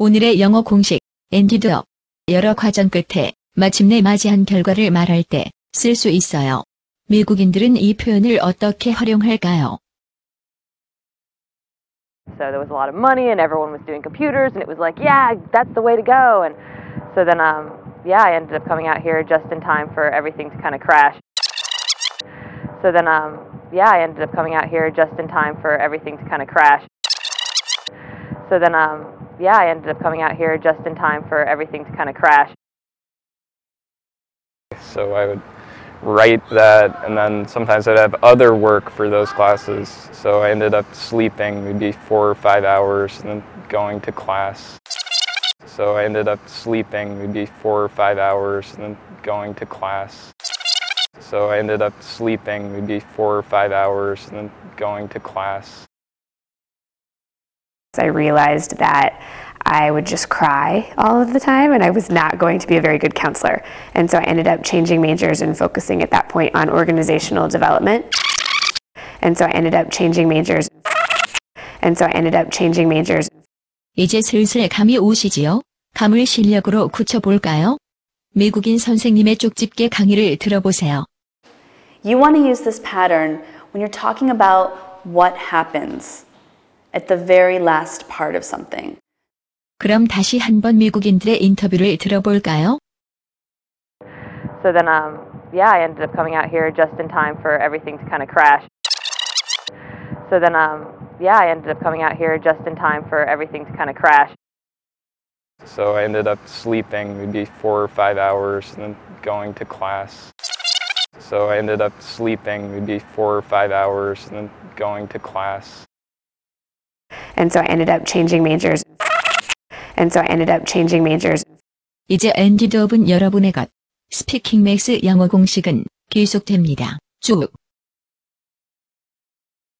오늘의 영어 공식, 엔디드업. 여러 과정 끝에 마침내 맞이한 결과를 말할 때 쓸 수 있어요. 미국인들은 이 표현을 어떻게 활용할까요? So there was a lot of money and everyone was doing computers and it was like, yeah, that's the way to go. And so then, um, yeah, I ended up coming out here just in time for everything to kind of crash. So then, um, yeah, I ended up coming out here just in time for everything to kind of crash. So then, um, yeah, I ended up coming out here just in time for everything to kind of crash. So I would write that, and then sometimes I'd have other work for those classes. So I ended up sleeping maybe four or five hours and then going to class. So I ended up sleeping maybe four or five hours and then going to class. So I ended up sleeping maybe four or five hours and then going to class. I realized that I would just cry all of the time and I was not going to be a very good counselor. And so I ended up changing majors and focusing at that point on organizational development. And so I ended up changing majors. And so I ended up changing majors. 이제 슬슬 감이 오시지요? 감을 실력으로 굳혀볼까요? 미국인 선생님의 쪽집게 강의를 들어보세요. You want to use this pattern when you're talking about what happens at the very last part of something. 그럼 다시 한번 미국인들의 인터뷰를 들어볼까요? So then, um, yeah, I ended up coming out here just in time for everything to kind of crash. So then, um, yeah, I ended up coming out here just in time for everything to kind of crash. So I ended up sleeping maybe four or five hours and then going to class. So I ended up sleeping maybe four or five hours and then going to class. And so I ended up changing majors. And so I ended up changing majors. 이제 엔디드업은 여러분의 것. 스피킹 맥스 영어 공식은 계속됩니다. 쭉.